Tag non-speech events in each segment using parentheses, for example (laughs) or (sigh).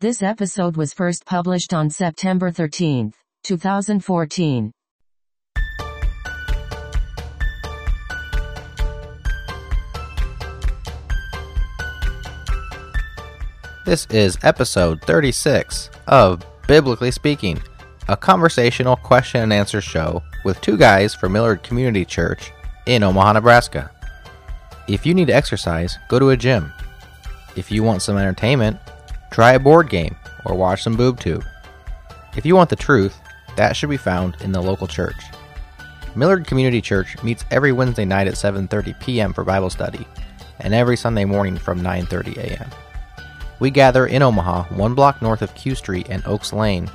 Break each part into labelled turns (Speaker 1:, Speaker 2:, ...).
Speaker 1: This episode was first published on September 13th, 2014.
Speaker 2: This is episode 36 of Biblically Speaking, a conversational question and answer show with two guys from Millard Community Church in Omaha, Nebraska. If you need exercise, go to a gym. If you want some entertainment, try a board game or watch some boob tube. If you want the truth, that should be found in the local church. Millard Community Church meets every Wednesday night at 7:30 p.m. for Bible study and every Sunday morning from 9:30 a.m. We gather in Omaha, one block north of Q Street and Oaks Lane,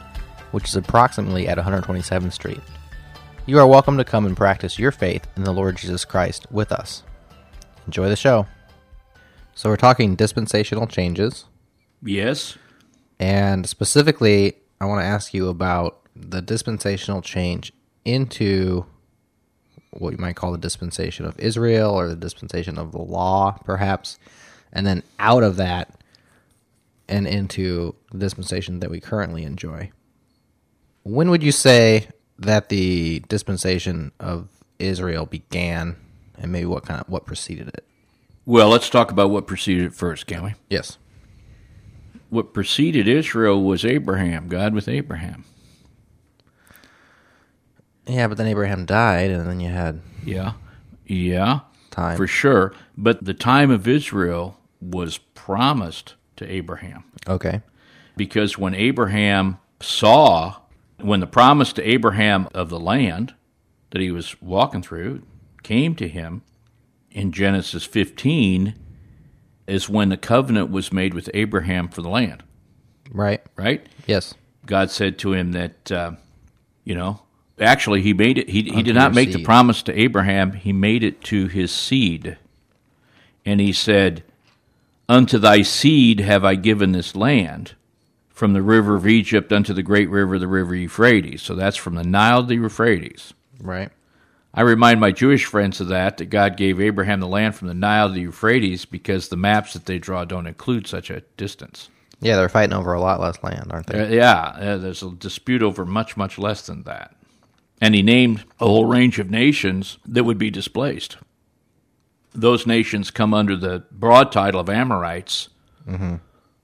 Speaker 2: which is approximately at 127th Street. You are welcome to come and practice your faith in the Lord Jesus Christ with us. Enjoy the show. So, we're talking dispensational changes,
Speaker 3: Yes.
Speaker 2: and specifically, I want to ask you about the dispensational change into what you might call the dispensation of Israel or the dispensation of the law, perhaps, and then out of that and into the dispensation that we currently enjoy. When would you say that the dispensation of Israel began, and maybe what kind of what preceded it?
Speaker 3: Well, let's talk about what preceded it first, can we?
Speaker 2: Yes.
Speaker 3: What preceded Israel was Abraham, God with Abraham.
Speaker 2: Yeah, but then Abraham died, and then you had
Speaker 3: Yeah. Yeah.
Speaker 2: time.
Speaker 3: For sure. But the time of Israel was promised to Abraham.
Speaker 2: okay.
Speaker 3: Because when Abraham saw, when the promise to Abraham of the land that he was walking through came to him in Genesis 15, is when the covenant was made with Abraham for the land,
Speaker 2: Right.
Speaker 3: right?
Speaker 2: Yes.
Speaker 3: God said to him that, uh, you know, actually he made it. He, he did not make the promise to Abraham. He made it to his seed, and he said, "Unto thy seed have I given this land, from the river of Egypt unto the great river, the river Euphrates." So that's from the Nile to the Euphrates.
Speaker 2: Right.
Speaker 3: I remind my Jewish friends of that, that God gave Abraham the land from the Nile to the Euphrates because the maps that they draw don't include such a distance.
Speaker 2: Yeah, they're fighting over a lot less land, aren't they?
Speaker 3: Uh, yeah, uh, there's a dispute over much, much less than that. And he named a whole range of nations that would be displaced. Those nations come under the broad title of Amorites.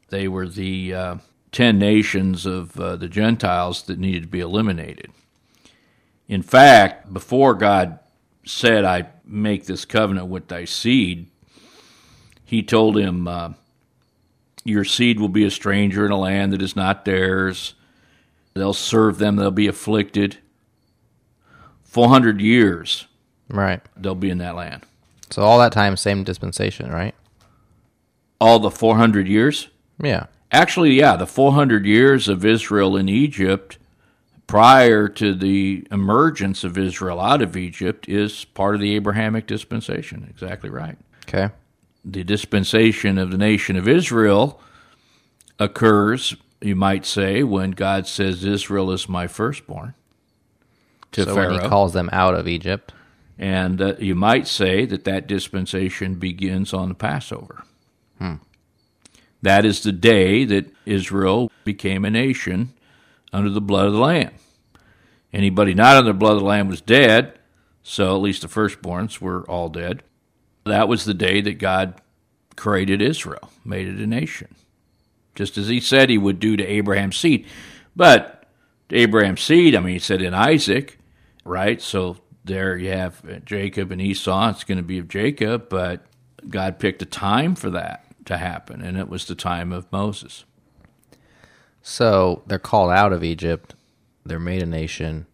Speaker 3: They were the uh, 10 nations of uh, the Gentiles that needed to be eliminated. In fact, before God said, I make this covenant with thy seed, he told him, uh, Your seed will be a stranger in a land that is not theirs. They'll serve them, they'll be afflicted. 400 years
Speaker 2: Right.
Speaker 3: they'll be in that land.
Speaker 2: So all that time, same dispensation, right?
Speaker 3: All the 400 years?
Speaker 2: Yeah.
Speaker 3: Actually, yeah, the 400 years of Israel in Egypt prior to the emergence of Israel out of Egypt is part of the Abrahamic dispensation. Exactly right.
Speaker 2: Okay.
Speaker 3: The dispensation of the nation of Israel occurs, you might say, when God says, Israel is my firstborn to
Speaker 2: so
Speaker 3: Pharaoh.
Speaker 2: when he calls them out of Egypt,
Speaker 3: And uh, you might say that that dispensation begins on the Passover. That is the day that Israel became a nation under the blood of the Lamb. Anybody not under the blood of the Lamb was dead, so at least the firstborns were all dead. That was the day that God created Israel, made it a nation, just as he said he would do to Abraham's seed. But to Abraham's seed, I mean, he said in Isaac, right? So there you have Jacob and Esau. It's going to be of Jacob, but God picked a time for that to happen, and it was the time of Moses.
Speaker 2: So they're called out of Egypt. They're made a nation,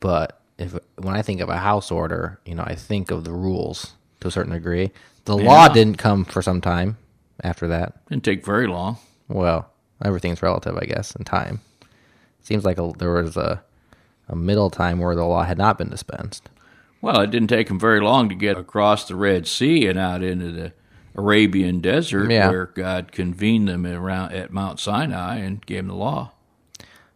Speaker 2: but if when I think of a house order, you know, I think of the rules to a certain degree. The law didn't come for some time after that.
Speaker 3: Didn't take very long.
Speaker 2: Well, everything's relative, I guess, in time. Seems like a, there was a a middle time where the law had not been dispensed.
Speaker 3: Well, it didn't take them very long to get across the Red Sea and out into the Arabian desert,
Speaker 2: Yeah.
Speaker 3: where God convened them around at Mount Sinai and gave them the law.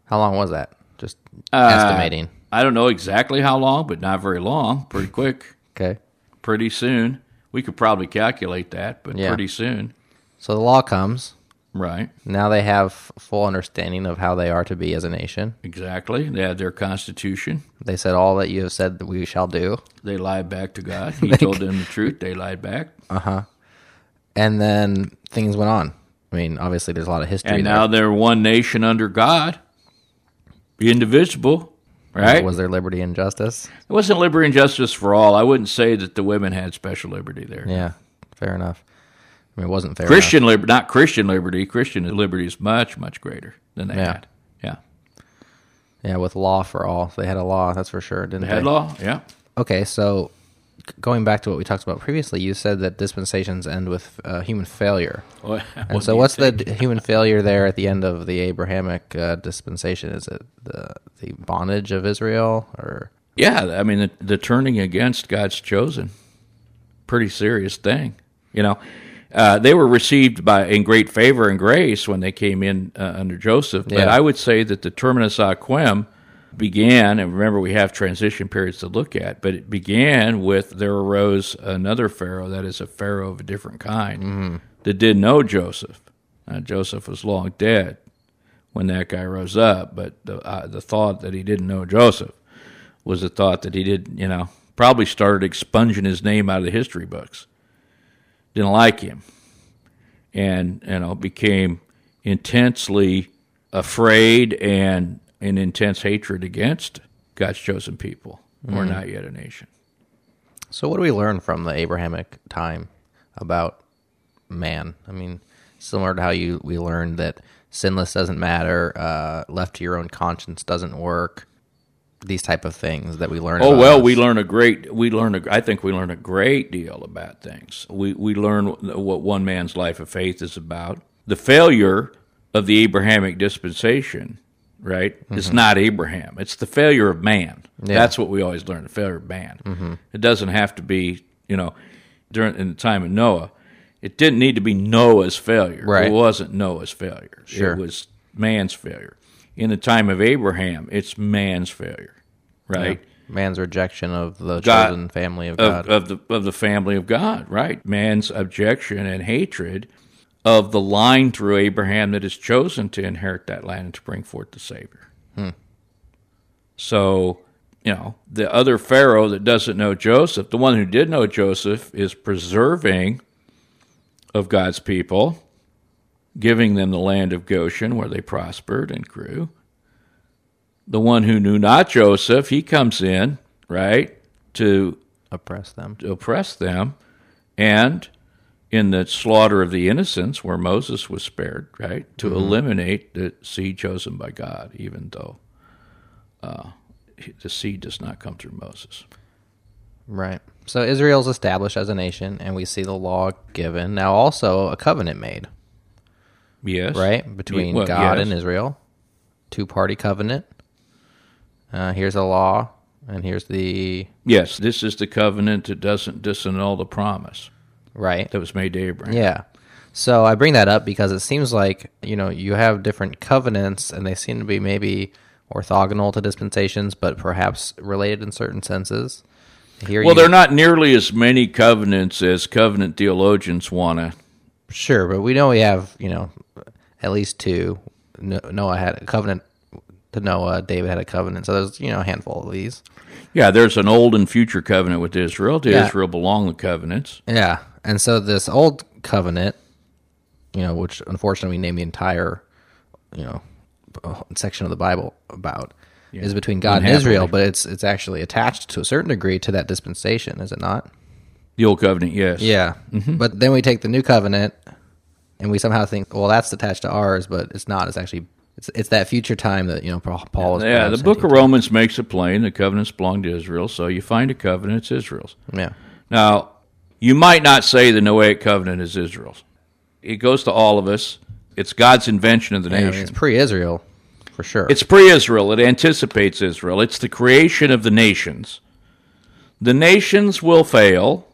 Speaker 2: How long was that? Just
Speaker 3: Uh,
Speaker 2: estimating.
Speaker 3: I don't know exactly how long, but not very long. Pretty quick.
Speaker 2: Okay.
Speaker 3: pretty soon. We could probably calculate that, but
Speaker 2: Yeah.
Speaker 3: pretty soon.
Speaker 2: So the law comes.
Speaker 3: Right.
Speaker 2: Now they have full understanding of how they are to be as a nation.
Speaker 3: Exactly. They had their constitution.
Speaker 2: They said, All that you have said that we shall do.
Speaker 3: They lied back to God. (laughs) He told them the truth. They lied back.
Speaker 2: And then things went on. I mean, obviously, there's a lot of history.
Speaker 3: And
Speaker 2: there.
Speaker 3: now they're one nation under God, indivisible. Right?
Speaker 2: was there liberty and justice?
Speaker 3: It wasn't liberty and justice for all. I wouldn't say that the women had special liberty there.
Speaker 2: Yeah, fair enough. I mean, it wasn't fair.
Speaker 3: Christian liberty, not Christian liberty. Christian liberty is much, much greater than they
Speaker 2: Yeah.
Speaker 3: had. Yeah.
Speaker 2: Yeah, with law for all. They had a law, that's for sure, didn't
Speaker 3: The
Speaker 2: they?
Speaker 3: head law? Yeah.
Speaker 2: Okay, so going back to what we talked about previously, you said that dispensations end with uh, human failure. (laughs)
Speaker 3: Well,
Speaker 2: And so, what's
Speaker 3: think?
Speaker 2: the human failure there at the end of the Abrahamic uh, dispensation? Is it the the bondage of Israel, or
Speaker 3: Yeah, I mean the, the turning against God's chosen, pretty serious thing. You know, uh, they were received by in great favor and grace when they came in uh, under Joseph. But
Speaker 2: Yeah.
Speaker 3: I would say that the terminus ad quem began, and remember we have transition periods to look at, but it began with there arose another Pharaoh that is a Pharaoh of a different kind that didn't know Joseph. Uh, Joseph was long dead when that guy rose up, but the uh, the thought that he didn't know Joseph was the thought that he did, you know, probably started expunging his name out of the history books. Didn't like him, and you know became intensely afraid and in intense hatred against God's chosen people. We're not yet a nation.
Speaker 2: so? What do we learn from the Abrahamic time about man? I mean, similar to how you we learned that sinless doesn't matter, uh, left to your own conscience doesn't work. These type of things that we learn.
Speaker 3: Oh well,
Speaker 2: us.
Speaker 3: we learn a great. We learn. A, I think we learn a great deal about things. We we learn what one man's life of faith is about. The failure of the Abrahamic dispensation, right, it's mm-hmm. not Abraham. It's the failure of man. That's what we always learn. The failure of man. Mm-hmm. It doesn't have to be. You know, during in the time of Noah, it didn't need to be Noah's failure.
Speaker 2: Right.
Speaker 3: It wasn't Noah's failure.
Speaker 2: Sure.
Speaker 3: It was man's failure. In the time of Abraham, it's man's failure. Right
Speaker 2: man's rejection of the
Speaker 3: God-
Speaker 2: chosen family of God.
Speaker 3: of, of the of the family of God, right? Man's objection and hatred of the line through Abraham that is chosen to inherit that land and to bring forth the Savior. Hmm. So, you know, the other Pharaoh that doesn't know Joseph, the one who did know Joseph, is preserving of God's people, giving them the land of Goshen where they prospered and grew. The one who knew not Joseph, he comes in, right, to
Speaker 2: oppress them.
Speaker 3: to oppress them, and in the slaughter of the innocents, where Moses was spared, right, to eliminate the seed chosen by God, even though uh, the seed does not come through Moses.
Speaker 2: Right. So Israel's established as a nation, and we see the law given. Now, also a covenant made,
Speaker 3: Yes,
Speaker 2: right, between
Speaker 3: Well,
Speaker 2: God
Speaker 3: yes.
Speaker 2: and Israel. Two party covenant. Uh, here's a law, and here's the
Speaker 3: Yes, this is the covenant that doesn't disannul the promise
Speaker 2: right.
Speaker 3: that was made to Abraham.
Speaker 2: Yeah. So I bring that up because it seems like you know you have different covenants, and they seem to be maybe orthogonal to dispensations, but perhaps related in certain senses. Here,
Speaker 3: Well,
Speaker 2: you,
Speaker 3: they're not nearly as many covenants as covenant theologians want to.
Speaker 2: Sure, but we know we have, you know, at least two. Noah had a covenant to Noah. David had a covenant. So there's, you know, a handful of these.
Speaker 3: Yeah, there's an old and future covenant with Israel. To
Speaker 2: Yeah.
Speaker 3: Israel belong the covenants.
Speaker 2: Yeah. And so this old covenant, you know, which unfortunately we name the entire, you know, section of the Bible about, is between God and Israel, but it's it's actually attached to a certain degree to that dispensation, is it not?
Speaker 3: The old covenant, yes.
Speaker 2: Yeah.
Speaker 3: Mm-hmm.
Speaker 2: But then we take the new covenant and we somehow think, well, that's attached to ours, but it's not. It's actually it's it's that future time that, you know, Paul Paul is
Speaker 3: Yeah, the book of Romans makes it plain the covenants belong to Israel, so you find a covenant, it's Israel's.
Speaker 2: Yeah.
Speaker 3: Now, you might not say the Noahic covenant is Israel's. It goes to all of us. It's God's invention of the
Speaker 2: I mean,
Speaker 3: nation.
Speaker 2: it's pre-Israel for sure.
Speaker 3: It's pre Israel. It anticipates Israel. It's the creation of the nations. The nations will fail.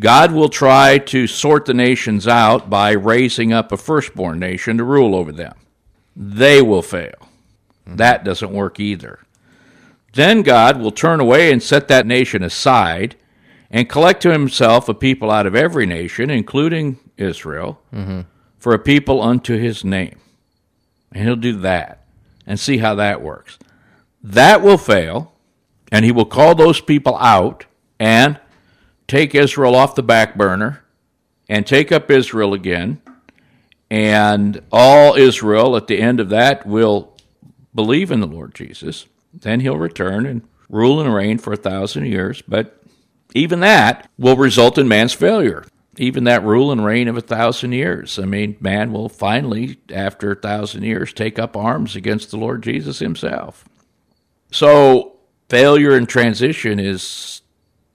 Speaker 3: God will try to sort the nations out by raising up a firstborn nation to rule over them. They will fail. Hmm. That doesn't work either. Then God will turn away and set that nation aside and collect to himself a people out of every nation, including Israel, for a people unto his name. And he'll do that and see how that works. That will fail, and he will call those people out and take Israel off the back burner and take up Israel again. And all Israel at the end of that will believe in the Lord Jesus. Then he'll return and rule and reign for a thousand years. But even that will result in man's failure. Even that rule and reign of a thousand years. I mean, man will finally, after a thousand years, take up arms against the Lord Jesus himself. So, failure and transition is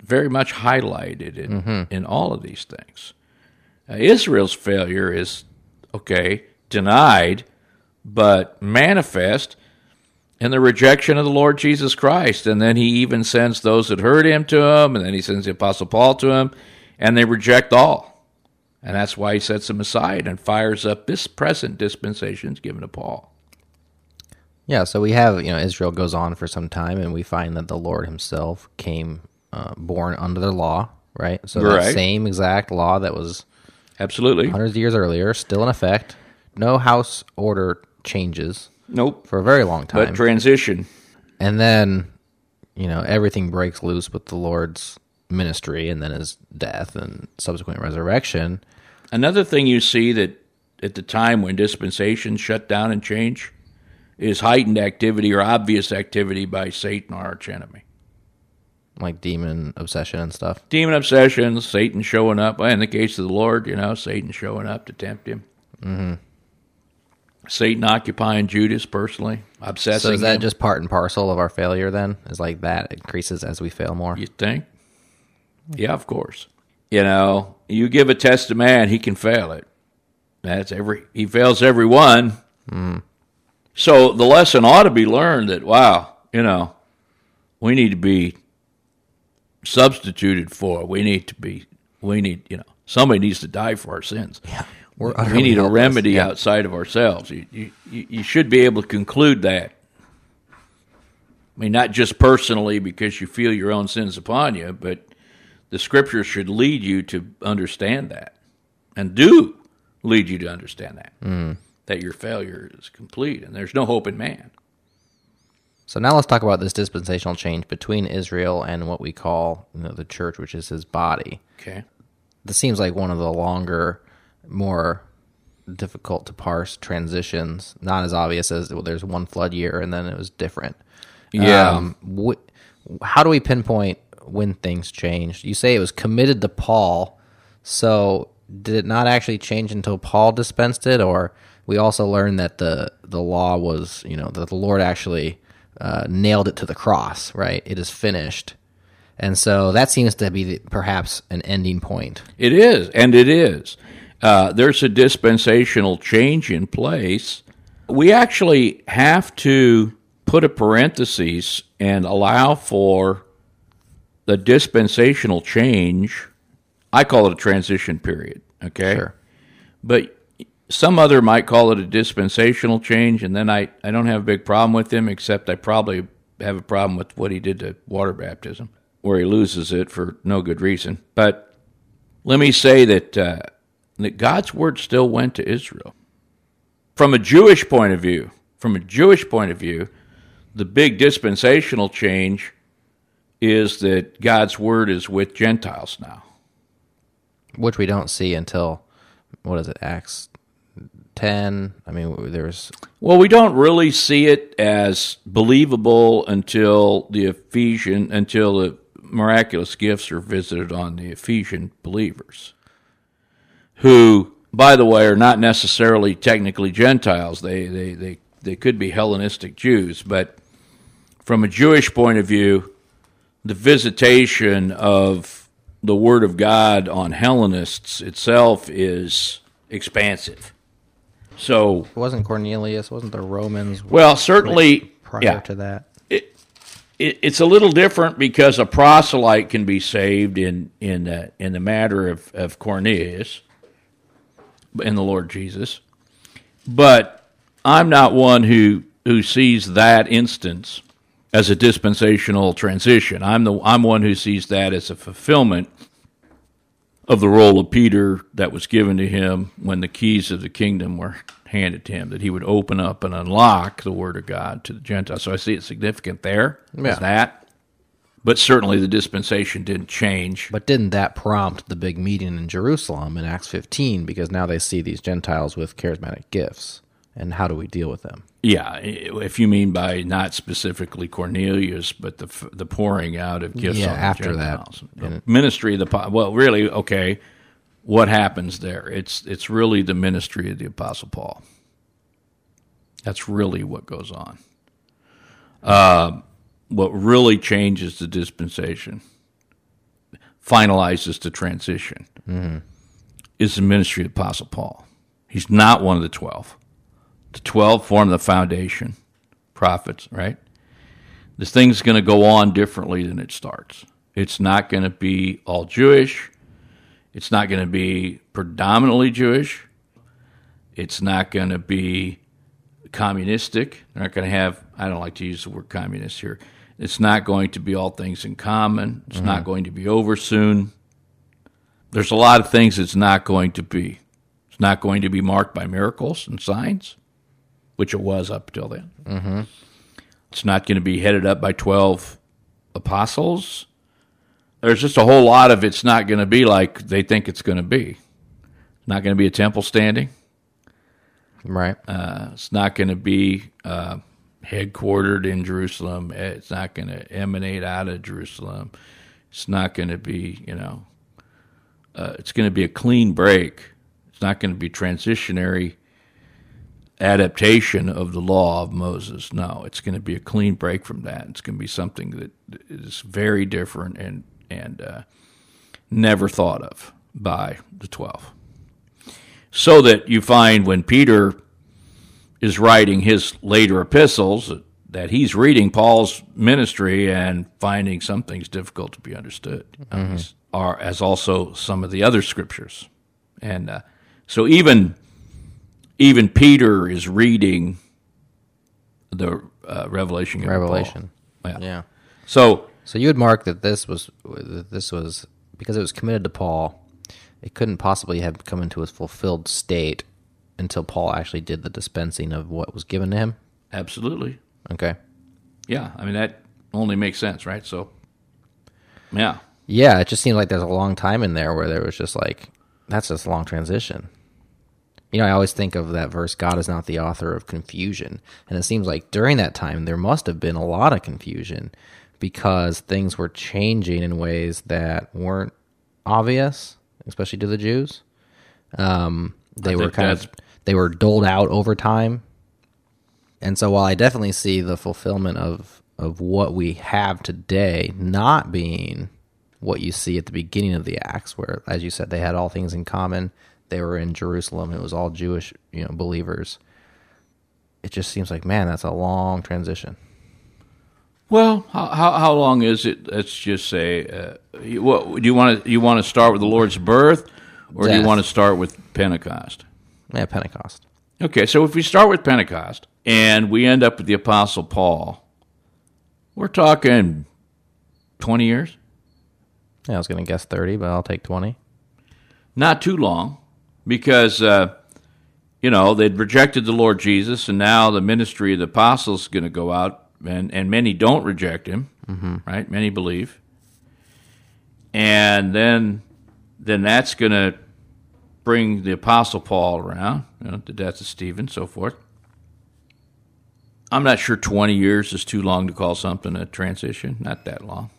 Speaker 3: very much highlighted in, mm-hmm. in all of these things. Uh, Israel's failure is, okay, denied, but manifest in the rejection of the Lord Jesus Christ. And then he even sends those that heard him to him, and then he sends the Apostle Paul to him, and they reject all. And that's why he sets them aside and fires up this present dispensation given to Paul.
Speaker 2: Yeah, so we have, you know, Israel goes on for some time, and we find that the Lord himself came uh, born under the law, right? So right. the same exact law that was
Speaker 3: absolutely
Speaker 2: hundreds of years earlier, still in effect. No house order changes.
Speaker 3: Nope.
Speaker 2: For a very long time.
Speaker 3: But transition.
Speaker 2: And then, you know, everything breaks loose with the Lord's ministry and then his death and subsequent resurrection.
Speaker 3: Another thing you see that at the time when dispensations shut down and change is heightened activity or obvious activity by Satan, our arch enemy.
Speaker 2: Like demon obsession and stuff.
Speaker 3: Demon obsession, Satan showing up. In the case of the Lord, you know, Satan showing up to tempt him.
Speaker 2: Mm-hmm.
Speaker 3: Satan occupying Judas personally, obsessing. So
Speaker 2: is that
Speaker 3: him.
Speaker 2: just part and parcel of our failure? Then is like that increases as we fail more.
Speaker 3: You think? Yeah, of course. You know, you give a test to man, he can fail it. That's every he fails every one.
Speaker 2: Mm.
Speaker 3: So the lesson ought to be learned that wow, you know, we need to be substituted for. We need to be. We need you know somebody needs to die for our sins.
Speaker 2: Yeah.
Speaker 3: We're we need a remedy yeah. outside of ourselves. You, you, you should be able to conclude that. I mean, not just personally because you feel your own sins upon you, but the scriptures should lead you to understand that and do lead you to understand that.
Speaker 2: Mm.
Speaker 3: That your failure is complete and there's no hope in man.
Speaker 2: So now let's talk about this dispensational change between Israel and what we call you know, the church, which is his body.
Speaker 3: Okay.
Speaker 2: This seems like one of the longer more difficult to parse transitions. Not as obvious as well, there's one flood year and then it was different.
Speaker 3: Yeah. Um,
Speaker 2: wh- how do we pinpoint when things changed? You say it was committed to Paul. So did it not actually change until Paul dispensed it, or we also learned that the the law was, you know, that the Lord actually uh, nailed it to the cross, right? It is finished. And so that seems to be the, perhaps an ending point.
Speaker 3: It is, and it is uh, there's a dispensational change in place. We actually have to put a parenthesis and allow for the dispensational change. I call it a transition period, okay?
Speaker 2: Sure.
Speaker 3: But some other might call it a dispensational change, and then I, I don't have a big problem with him, except I probably have a problem with what he did to water baptism, where he loses it for no good reason. But let me say that uh, that God's word still went to Israel. From a Jewish point of view, from a Jewish point of view, the big dispensational change is that God's word is with Gentiles now.
Speaker 2: Which we don't see until, what is it, Acts 10? I mean, there's.
Speaker 3: Well, we don't really see it as believable until the Ephesian, until the miraculous gifts are visited on the Ephesian believers who, by the way, are not necessarily technically Gentiles. They, they, they, they could be Hellenistic Jews, but from a Jewish point of view, the visitation of the Word of God on Hellenists itself is expansive. So,
Speaker 2: it wasn't Cornelius? Wasn't the Romans?
Speaker 3: Well, certainly
Speaker 2: prior
Speaker 3: yeah,
Speaker 2: to that.
Speaker 3: It, it, it's a little different because a proselyte can be saved in in the, in the matter of, of Cornelius, in the Lord Jesus. But I'm not one who who sees that instance as a dispensational transition. I'm the I'm one who sees that as a fulfillment of the role of Peter that was given to him when the keys of the kingdom were handed to him, that he would open up and unlock the word of God to the Gentiles. So I see it significant there.
Speaker 2: Yeah.
Speaker 3: Is that. But certainly the dispensation didn't change.
Speaker 2: But didn't that prompt the big meeting in Jerusalem in Acts 15? Because now they see these Gentiles with charismatic gifts. And how do we deal with them?
Speaker 3: Yeah, if you mean by not specifically Cornelius, but the the pouring out of gifts
Speaker 2: Yeah, after that.
Speaker 3: Gentiles. The ministry of the well, really, okay, what happens there? It's it's really the ministry of the apostle Paul. That's really what goes on. Uh, what really changes the dispensation, finalizes the transition, mm-hmm. is the ministry of the apostle Paul. He's not one of the twelve. The 12 form the foundation, prophets, right? This thing's going to go on differently than it starts. It's not going to be all Jewish. It's not going to be predominantly Jewish. It's not going to be communistic. They're not going to have, I don't like to use the word communist here. It's not going to be all things in common. It's not going to be over soon. There's a lot of things it's not going to be. It's not going to be marked by miracles and signs which it was up till then. Mm-hmm. It's not going to be headed up by 12 apostles. There's just a whole lot of it's not going to be like they think it's going to be. It's not going to be a temple standing.
Speaker 2: Right.
Speaker 3: Uh, it's not going to be uh, headquartered in Jerusalem. It's not going to emanate out of Jerusalem. It's not going to be, you know, uh, it's going to be a clean break. It's not going to be transitionary adaptation of the law of Moses. No, it's going to be a clean break from that. It's going to be something that is very different and and uh, never thought of by the twelve. So that you find when Peter is writing his later epistles that he's reading Paul's ministry and finding some things difficult to be understood, mm-hmm. are as also some of the other scriptures, and uh, so even even Peter is reading the uh, Revelation.
Speaker 2: Revelation.
Speaker 3: Yeah.
Speaker 2: Yeah.
Speaker 3: So
Speaker 2: So you would mark that this was that this was because it was committed to Paul. It couldn't possibly have come into a fulfilled state until Paul actually did the dispensing of what was given to him.
Speaker 3: absolutely,
Speaker 2: Okay.
Speaker 3: yeah. I mean that only makes sense, right? So, yeah,
Speaker 2: Yeah, it just seemed like there's a long time in there where there was just like that's just a long transition. You know, I always think of that verse, God is not the author of confusion. And it seems like during that time, there must have been a lot of confusion because things were changing in ways that weren't obvious, especially to the Jews. Um, they were kind of, they were doled out over time. And so while I definitely see the fulfillment of, of what we have today not being what you see at the beginning of the Acts, where, as you said, they had all things in common. They were in Jerusalem. It was all Jewish, you know, believers. It just seems like, man, that's a long transition.
Speaker 3: Well, how, how, long is it? Let's just say, uh, you, what do you want to you want to start with the Lord's birth, or do you want to start with Pentecost?
Speaker 2: Yeah, Pentecost.
Speaker 3: Okay, so if we start with Pentecost and we end up with the Apostle Paul, we're talking twenty years,
Speaker 2: Yeah, I was going to guess 30, but I'll take 20.
Speaker 3: not too long, because uh, you know they'd rejected the Lord Jesus, and now the ministry of the apostles is going to go out, and and many don't reject him, right? Many believe, and then then that's going to bring the apostle Paul around, you know, the death of Stephen, so forth. I'm not sure 20 years is too long to call something a transition. Not that long.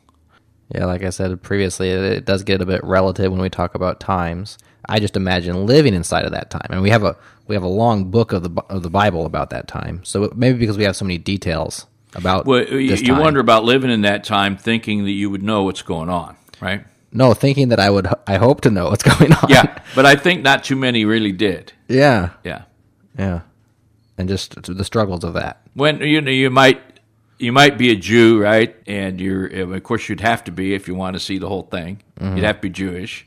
Speaker 2: Yeah, like I said previously, it, does get a bit relative when we talk about times. I just imagine living inside of that time, and we have a we have a long book of the of the Bible about that time. So maybe because we have so many details about
Speaker 3: Well, you
Speaker 2: time.
Speaker 3: wonder about living in that time, thinking that you would know what's going on, right?
Speaker 2: No, thinking that I would, I hope to know what's (laughs) going on.
Speaker 3: Yeah, but I think not too many really did.
Speaker 2: yeah,
Speaker 3: Yeah.
Speaker 2: yeah, and just the struggles of that.
Speaker 3: When you know you might you might be a Jew, right? And you're of course you'd have to be if you want to see the whole thing. You'd have to be Jewish.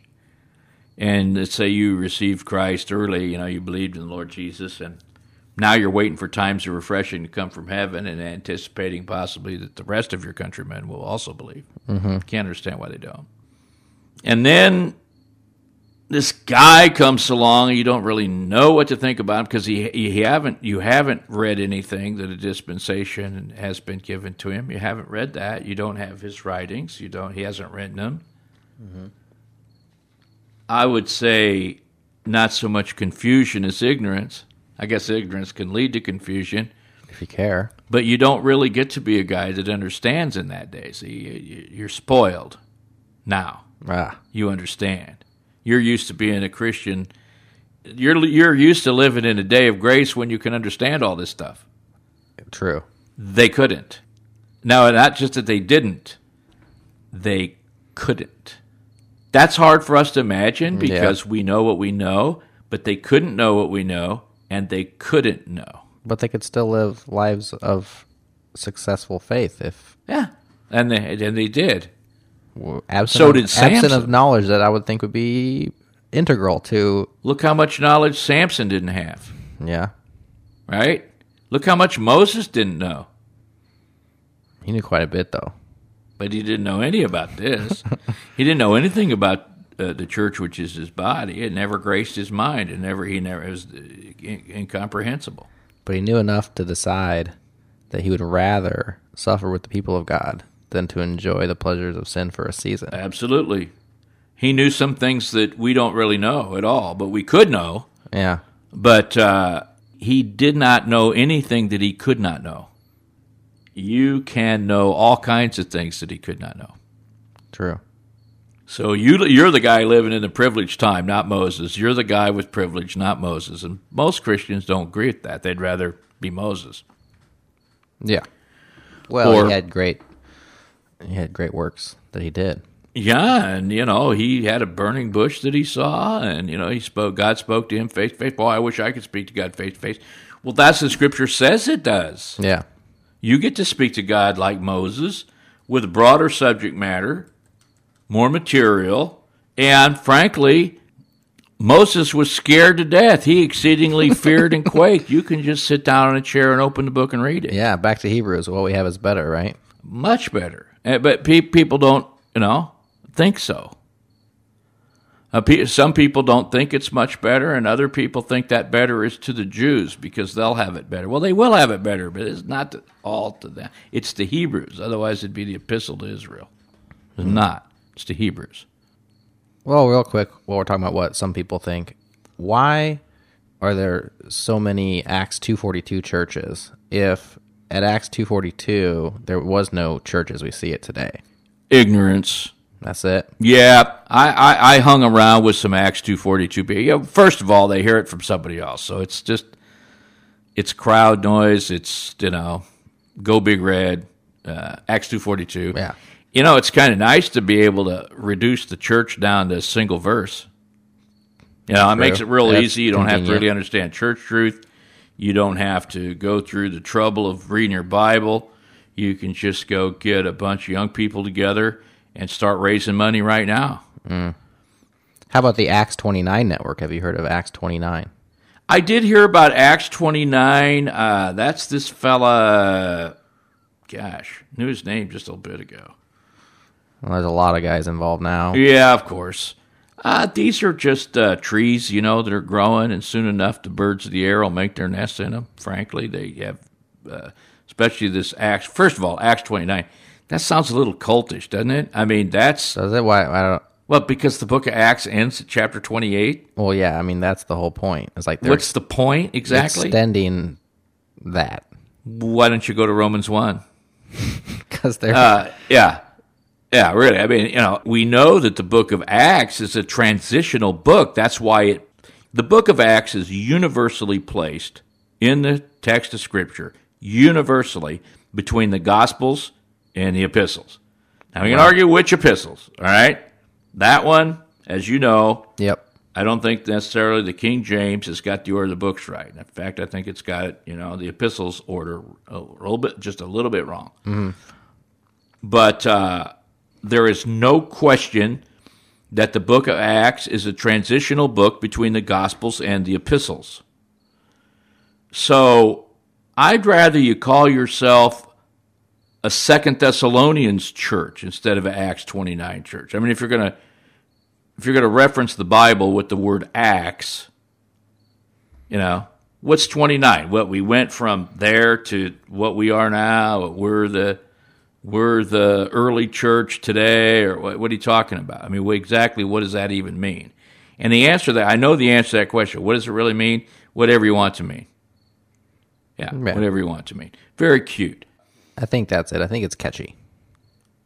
Speaker 3: And let's say you received Christ early, you know, you believed in the Lord Jesus and now you're waiting for times of refreshing to come from heaven and anticipating possibly that the rest of your countrymen will also believe. Mm-hmm. Can't understand why they don't. And then this guy comes along and you don't really know what to think about him because he you haven't you haven't read anything that a dispensation has been given to him. You haven't read that. You don't have his writings. You don't. He hasn't written them. Mm-hmm. I would say not so much confusion as ignorance. I guess ignorance can lead to confusion
Speaker 2: if you care.
Speaker 3: But you don't really get to be a guy that understands in that day. So you, are spoiled now.
Speaker 2: Ah.
Speaker 3: You understand. You're used to being a Christian. You're you're used to living in a day of grace when you can understand all this stuff.
Speaker 2: True.
Speaker 3: They couldn't. Now, not just that they didn't, they couldn't. That's hard for us to imagine because yeah. we know what we know, but they couldn't know what we know, and they couldn't know.
Speaker 2: But they could still live lives of successful faith if
Speaker 3: yeah, and they and they did.
Speaker 2: Absent so did of, Samson. Absent of knowledge that I would think would be integral to.
Speaker 3: Look how much knowledge Samson didn't have.
Speaker 2: Yeah.
Speaker 3: Right. Look how much Moses didn't know.
Speaker 2: He knew quite a bit, though.
Speaker 3: But he didn't know any about this. he didn't know anything about uh, the church, which is his body. It never graced his mind, It never he never it was uh, incomprehensible
Speaker 2: but he knew enough to decide that he would rather suffer with the people of God than to enjoy the pleasures of sin for a season.
Speaker 3: Absolutely. He knew some things that we don't really know at all, but we could know.
Speaker 2: Yeah.
Speaker 3: But uh, he did not know anything that he could not know. You can know all kinds of things that he could not know.
Speaker 2: True.
Speaker 3: So you you're the guy living in the privileged time, not Moses. You're the guy with privilege, not Moses. And most Christians don't agree with that. They'd rather be Moses.
Speaker 2: Yeah. Well, or, he had great he had great works that he did.
Speaker 3: Yeah, and you know, he had a burning bush that he saw and you know, he spoke God spoke to him face to face. Boy, I wish I could speak to God face to face. Well, that's the scripture says it does.
Speaker 2: Yeah.
Speaker 3: You get to speak to God like Moses with broader subject matter more material, and frankly, Moses was scared to death. He exceedingly (laughs) feared and quaked. You can just sit down in a chair and open the book and read it.
Speaker 2: Yeah, back to Hebrews. What we have is better, right?
Speaker 3: Much better. Eh, but people don't, you know, think so. Uh, some people don't think it's much better, and other people think that better is to the Jews because they'll have it better. Well, they will have it better, but it's not all to them. It's the Hebrews. Otherwise, it'd be the epistle to Israel. It's mm-hmm. not. It's to Hebrews.
Speaker 2: Well, real quick, while we're talking about what some people think, why are there so many Acts 242 churches if at Acts 242 there was no church as we see it today?
Speaker 3: Ignorance.
Speaker 2: That's it.
Speaker 3: Yeah, I, I, I hung around with some Acts 242 people. You know, first of all, they hear it from somebody else, so it's just it's crowd noise. It's you know, go big red, uh, Acts 242.
Speaker 2: Yeah.
Speaker 3: You know, it's kind of nice to be able to reduce the church down to a single verse. You know, it makes it real That's easy. You don't convenient. have to really understand church truth. You don't have to go through the trouble of reading your Bible. You can just go get a bunch of young people together and start raising money right now.
Speaker 2: Mm. How about the Acts 29 network? Have you heard of Acts 29?
Speaker 3: I did hear about Acts 29. Uh, that's this fella, gosh, knew his name just a bit ago.
Speaker 2: Well, there's a lot of guys involved now.
Speaker 3: Yeah, of course. Uh, these are just uh, trees, you know, that are growing, and soon enough, the birds of the air will make their nests in them. Frankly, they have, uh, especially this Acts. First of all, Acts twenty nine. That sounds a little cultish, doesn't it? I mean, that's
Speaker 2: does it? Why I don't.
Speaker 3: Well, because the book of Acts ends at chapter twenty eight.
Speaker 2: Well, yeah, I mean that's the whole point. It's like
Speaker 3: what's the point exactly?
Speaker 2: Extending that.
Speaker 3: Why don't you go to Romans one? (laughs)
Speaker 2: Because they're
Speaker 3: uh, yeah. Yeah, really. I mean, you know, we know that the book of Acts is a transitional book. That's why it the book of Acts is universally placed in the text of scripture, universally between the gospels and the epistles. Now we can right. argue which epistles, all right? That one, as you know,
Speaker 2: yep.
Speaker 3: I don't think necessarily the King James has got the order of the books right. In fact, I think it's got you know the epistles order a little bit, just a little bit wrong.
Speaker 2: Mm-hmm.
Speaker 3: But uh, there is no question that the book of Acts is a transitional book between the Gospels and the epistles. So I'd rather you call yourself a Second Thessalonians church instead of an Acts 29 church. I mean, if you're going to if you're going to reference the Bible with the word acts, you know, what's 29? What we went from there to what we are now. We're the we're the early church today, or what, what are you talking about? I mean, what, exactly what does that even mean? And the answer that I know the answer to that question. What does it really mean? Whatever you want to mean. Yeah,
Speaker 2: Yeah.
Speaker 3: whatever you want to mean. Very cute.
Speaker 2: I think that's it. I think it's catchy.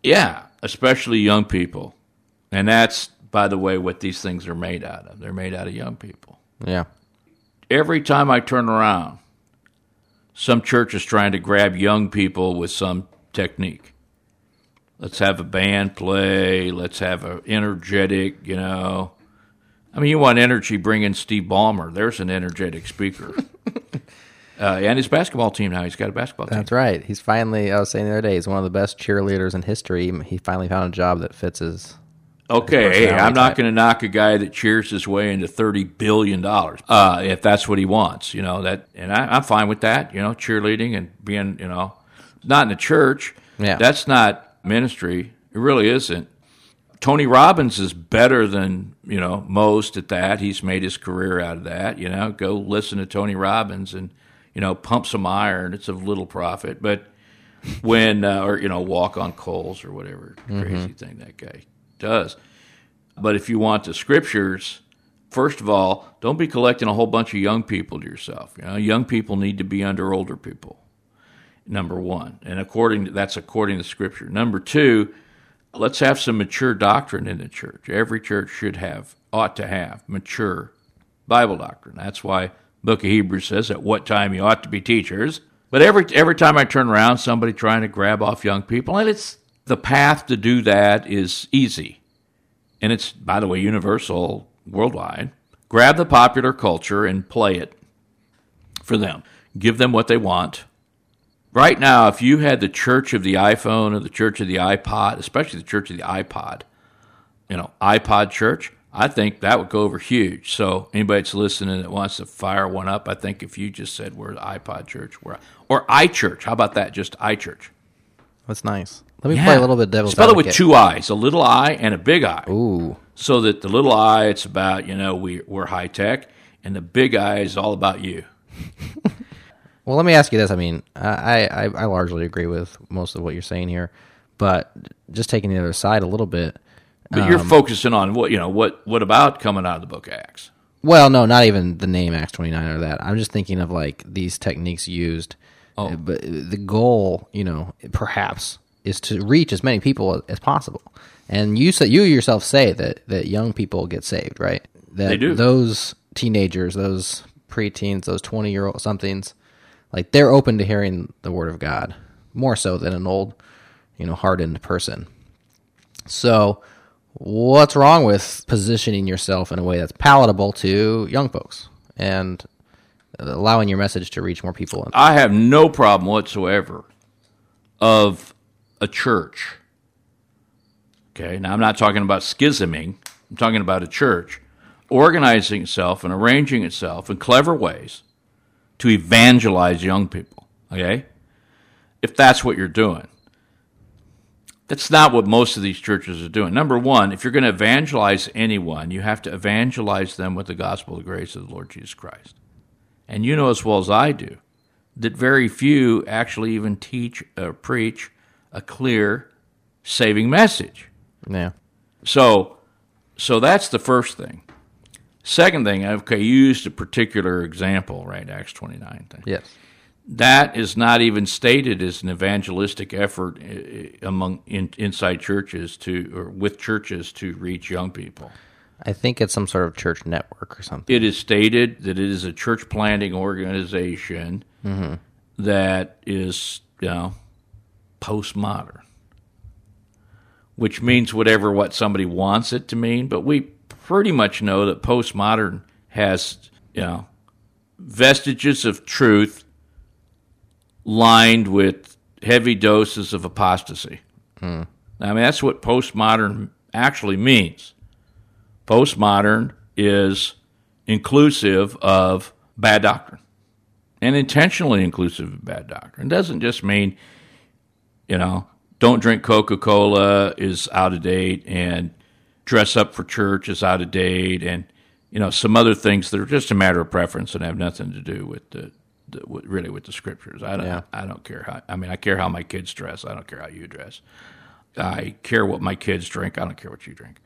Speaker 3: Yeah, especially young people. And that's, by the way, what these things are made out of. They're made out of young people.
Speaker 2: Yeah.
Speaker 3: Every time I turn around, some church is trying to grab young people with some technique. Let's have a band play. Let's have a energetic, you know. I mean, you want energy, bring in Steve Ballmer. There's an energetic speaker. (laughs) uh, and his basketball team now. He's got a basketball team.
Speaker 2: That's right. He's finally, I was saying the other day, he's one of the best cheerleaders in history. He finally found a job that fits his.
Speaker 3: Okay, hey, I'm not going to knock a guy that cheers his way into thirty billion dollars uh, if that's what he wants. You know that, and I, I'm fine with that. You know, cheerleading and being, you know, not in the church.
Speaker 2: Yeah.
Speaker 3: that's not ministry. It really isn't. Tony Robbins is better than you know most at that. He's made his career out of that. You know, go listen to Tony Robbins and you know pump some iron. It's of little profit, but when uh, or you know walk on coals or whatever crazy thing that guy does. But if you want the scriptures, first of all, don't be collecting a whole bunch of young people to yourself. You know, young people need to be under older people. Number one, and according to, that's according to scripture. Number two, let's have some mature doctrine in the church. Every church should have, ought to have mature Bible doctrine. That's why Book of Hebrews says at what time you ought to be teachers. But every every time I turn around, somebody trying to grab off young people, and it's the path to do that is easy, and it's by the way universal worldwide. Grab the popular culture and play it for them. Give them what they want. Right now, if you had the church of the iPhone or the church of the iPod, especially the church of the iPod, you know, iPod church, I think that would go over huge. So anybody that's listening that wants to fire one up, I think if you just said we're iPod church, we're or iChurch, how about that? Just iChurch.
Speaker 2: That's nice. Let me play a little bit devil's
Speaker 3: Spell it with two eyes, a little I and a big I.
Speaker 2: Ooh.
Speaker 3: So that the little I, it's about you know we we're high tech, and the big I is all about you. (laughs)
Speaker 2: Well, let me ask you this. I mean, I, I, I largely agree with most of what you're saying here, but just taking the other side a little bit.
Speaker 3: But
Speaker 2: Um,
Speaker 3: you're focusing on what you know. What what about coming out of the book of Acts?
Speaker 2: Well, no, not even the name Acts 29 or that. I'm just thinking of like these techniques used.
Speaker 3: Oh.
Speaker 2: Uh, But the goal, you know, perhaps is to reach as many people as possible. And you say you yourself say that that young people get saved, right? That
Speaker 3: They do.
Speaker 2: Those teenagers, those preteens, those 20 year old somethings, like they're open to hearing the word of God more so than an old, you know, hardened person. So, what's wrong with positioning yourself in a way that's palatable to young folks and allowing your message to reach more people?
Speaker 3: I have no problem whatsoever of a church. Okay, now I'm not talking about schisming. I'm talking about a church organizing itself and arranging itself in clever ways to evangelize young people. Okay, if that's what you're doing. That's not what most of these churches are doing. Number one, if you're going to evangelize anyone, you have to evangelize them with the gospel of the grace of the Lord Jesus Christ. And you know as well as I do that very few actually even teach or preach a clear saving message.
Speaker 2: Yeah.
Speaker 3: So, so that's the first thing. Second thing, okay, you used a particular example, right? Acts twenty nine thing.
Speaker 2: Yes.
Speaker 3: That is not even stated as an evangelistic effort eh, among in, inside churches to or with churches to reach young people.
Speaker 2: I think it's some sort of church network or something.
Speaker 3: It is stated that it is a church planting organization that is, you know, postmodern, which means whatever what somebody wants it to mean. But we pretty much know that postmodern has, you know, vestiges of truth lined with heavy doses of apostasy. Hmm. I mean, that's what postmodern actually means. Postmodern is inclusive of bad doctrine and intentionally inclusive of bad doctrine. It doesn't just mean, you know, don't drink Coca Cola is out of date and dress up for church is out of date, and you know some other things that are just a matter of preference and have nothing to do with the, the with, really with the scriptures. I don't
Speaker 2: Yeah.
Speaker 3: I don't care how. I mean, I care how my kids dress. I don't care how you dress. I care what my kids drink. I don't care what you drink.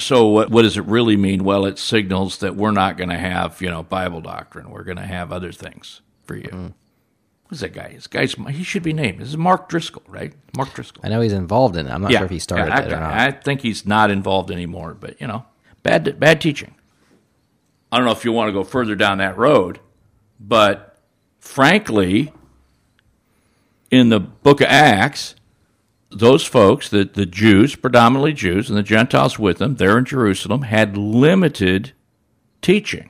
Speaker 3: So what what does it really mean? Well, it signals that we're not going to have you know Bible doctrine. We're going to have other things for you. Mm-hmm. Who's that guy? This guy's he should be named. This is Mark Driscoll, right? Mark Driscoll.
Speaker 2: I know he's involved in it. I'm not sure if he started
Speaker 3: yeah,
Speaker 2: it or
Speaker 3: I,
Speaker 2: not.
Speaker 3: I think he's not involved anymore. But you know, bad bad teaching. I don't know if you want to go further down that road, but frankly, in the Book of Acts, those folks, the the Jews, predominantly Jews, and the Gentiles with them, there in Jerusalem, had limited teaching.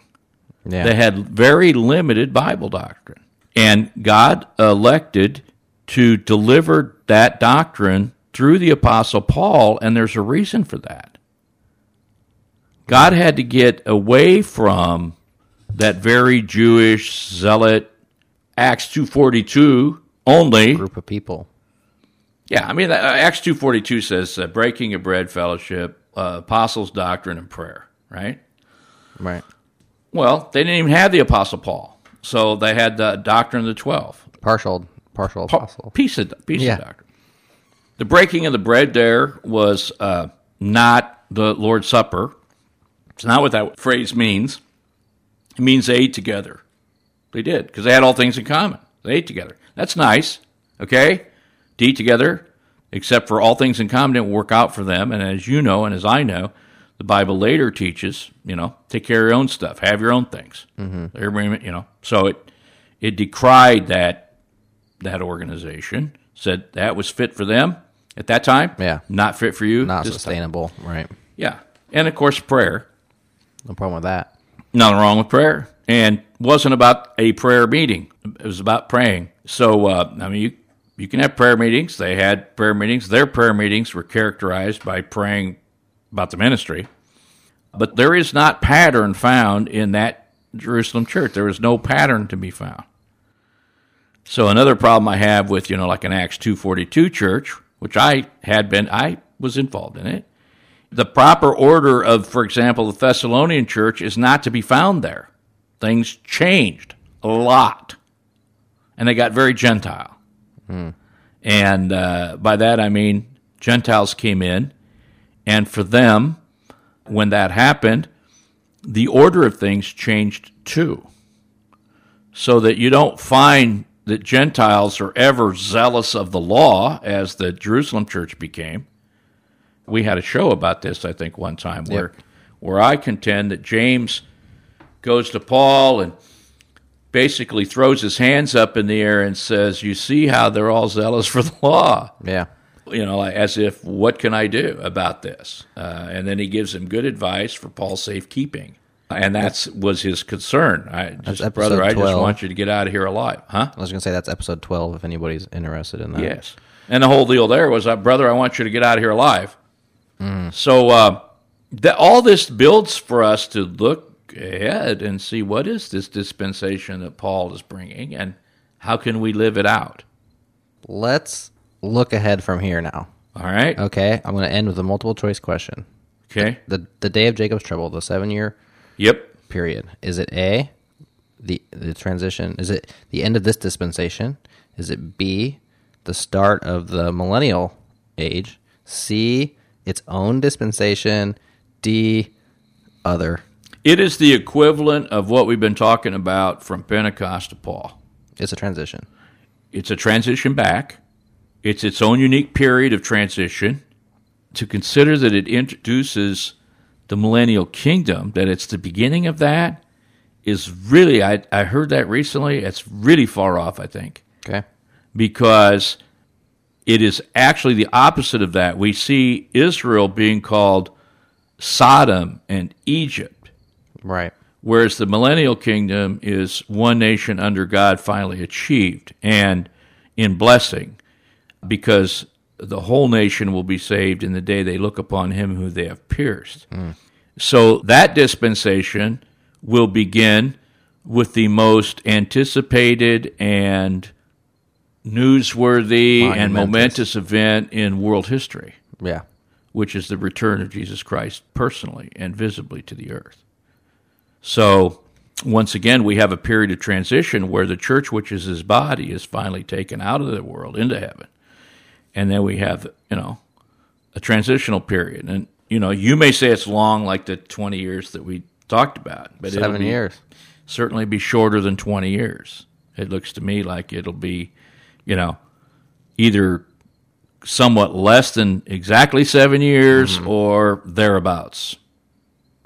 Speaker 2: yeah.
Speaker 3: They had very limited Bible doctrine. And God elected to deliver that doctrine through the Apostle Paul, and there's a reason for that. God had to get away from that very Jewish zealot Acts 242 only.
Speaker 2: group of people.
Speaker 3: Yeah, I mean, uh, Acts 242 says uh, breaking of bread, fellowship, uh, apostles' doctrine, and prayer, right?
Speaker 2: Right.
Speaker 3: Well, they didn't even have the Apostle Paul. So they had the doctrine of the 12.
Speaker 2: Partial partial
Speaker 3: Pa-
Speaker 2: apostle.
Speaker 3: Piece of, piece
Speaker 2: Yeah.
Speaker 3: of doctrine. The breaking of the bread there was uh, not the Lord's Supper. It's not what that phrase means. It means they ate together. They did, because they had all things in common. They ate together. That's nice, okay? To eat together, except for all things in common didn't work out for them. And as you know, and as I know, the Bible later teaches, you know, take care of your own stuff, have your own things. Mm-hmm. Everybody, you know, so it it decried that that organization, said that was fit for them at that time.
Speaker 2: Yeah.
Speaker 3: not fit for you.
Speaker 2: Not
Speaker 3: this time.
Speaker 2: sustainable. Right.
Speaker 3: Yeah, and of course prayer.
Speaker 2: No problem with that.
Speaker 3: Nothing wrong with prayer, and wasn't about a prayer meeting. It was about praying. So uh, I mean, you you can have prayer meetings. They had prayer meetings. Their prayer meetings were characterized by praying about the ministry, but there is not pattern found in that Jerusalem church. There is no pattern to be found. So another problem I have with you know like an Acts two forty two church, which I had been, I was involved in it. The proper order of, for example, the Thessalonian church is not to be found there. Things changed a lot, and they got very Gentile. And uh, by that I mean Gentiles came in, and for them, when that happened, the order of things changed too. So that you don't find that Gentiles are ever zealous of the law, as the Jerusalem church became. We had a show about this, I think, one time where, where I contend that James goes to Paul and basically throws his hands up in the air and says, "You see how they're all zealous for the law."
Speaker 2: Yeah.
Speaker 3: You know, as if, what can I do about this? Uh, and then he gives him good advice for Paul's safekeeping. And that was his concern. I just, brother, I just want you to get out of here alive, huh?
Speaker 2: I was gonna say that's episode twelve if anybody's interested in that.
Speaker 3: Yes. And the whole deal there was, uh, brother, I want you to get out of here alive. So uh, that all this builds for us to look ahead and see what is this dispensation that Paul is bringing, and how can we live it out?
Speaker 2: Let's look ahead from here now.
Speaker 3: All right.
Speaker 2: Okay. I'm gonna end with a multiple choice question.
Speaker 3: Okay.
Speaker 2: The the day of Jacob's trouble, the seven year
Speaker 3: Yep.
Speaker 2: period. Is it A, the the transition? Is it the end of this dispensation? Is it B, the start of the millennial age? C, its own dispensation? D, other.
Speaker 3: It is the equivalent of what we've been talking about from Pentecost to Paul.
Speaker 2: It's a transition.
Speaker 3: It's a transition back. It's its own unique period of transition. To consider that it introduces the millennial kingdom, that it's the beginning of that, is really, I, I heard that recently, it's really far off, I think,
Speaker 2: Okay.
Speaker 3: because it is actually the opposite of that. We see Israel being called Sodom and Egypt.
Speaker 2: Right.
Speaker 3: whereas the millennial kingdom is one nation under God finally achieved and in blessing because the whole nation will be saved in the day they look upon him who they have pierced. So that dispensation will begin with the most anticipated and newsworthy and momentous event in world history
Speaker 2: Yeah.
Speaker 3: which is the return of Jesus Christ personally and visibly to the earth. So, once again, we have a period of transition where the church, which is his body, is finally taken out of the world into heaven. And then we have, you know, a transitional period. And, you know, you may say it's long, like the 20 years that we talked about, but
Speaker 2: Seven
Speaker 3: be-
Speaker 2: years.
Speaker 3: certainly be shorter than 20 years. It looks to me like it'll be, you know, either somewhat less than exactly seven years mm-hmm. or thereabouts.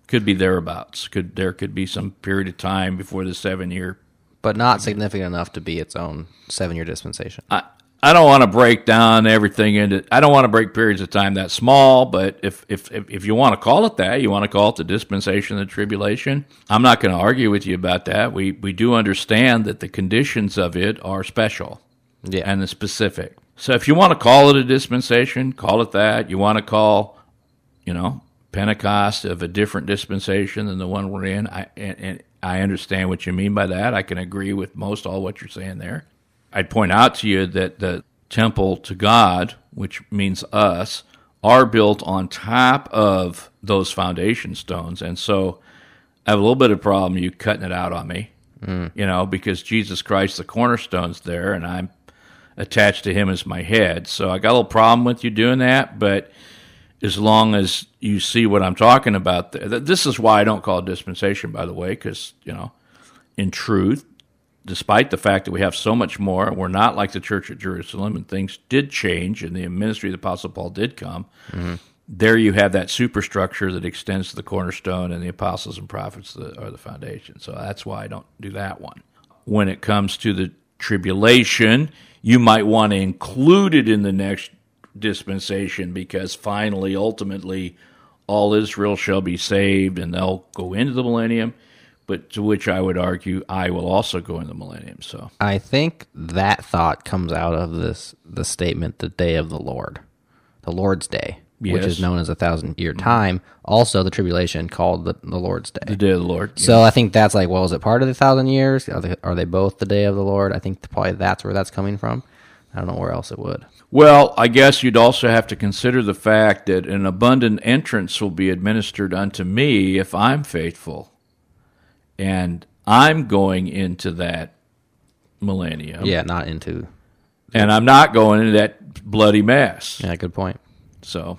Speaker 3: Could be thereabouts. Could there could be some period of time before the seven year.
Speaker 2: But not significant enough to be its own seven year dispensation.
Speaker 3: I I don't want to break down everything into. I don't want to break periods of time that small. But if if if, you want to call it that, you want to call it the dispensation of the tribulation. I'm not going to argue with you about that. We we do understand that the conditions of it are special.
Speaker 2: Yeah.
Speaker 3: and the specific. So if you want to call it a dispensation, call it that. You want to call, you know, Pentecost of a different dispensation than the one we're in. I and, and I understand what you mean by that. I can agree with most all what you're saying there. I'd point out to you that the temple to God, which means us, are built on top of those foundation stones, and so I have a little bit of problem you cutting it out on me, mm. you know, because Jesus Christ, the cornerstone's there, and I'm attached to him as my head. So I got a little problem with you doing that, but as long as you see what I'm talking about, th- th- this is why I don't call it dispensation, by the way, because, you know, in truth, despite the fact that we have so much more, we're not like the church at Jerusalem, and things did change, and the ministry of the Apostle Paul did come. Mm-hmm. There you have that superstructure that extends to the cornerstone, and the apostles and prophets are the foundation. So that's why I don't do that one. When it comes to the tribulation, you might want to include it in the next dispensation because finally, ultimately, all Israel shall be saved and they'll go into the millennium. But to which I would argue, I will also go in the millennium. So
Speaker 2: I think that thought comes out of this the statement the day of the Lord. The Lord's day, which is known as a thousand year mm-hmm. time. Also the tribulation called the, the Lord's day.
Speaker 3: the day of the Lord.
Speaker 2: So I think that's like, well, is it part of the thousand years? Are they, are they both the day of the Lord? I think probably that's where that's coming from. I don't know where else it would.
Speaker 3: Well, I guess you'd also have to consider the fact that an abundant entrance will be administered unto me if I'm faithful. And I'm going into that millennium.
Speaker 2: Yeah, not into.
Speaker 3: And I'm not going into that bloody mess.
Speaker 2: Yeah, good point.
Speaker 3: So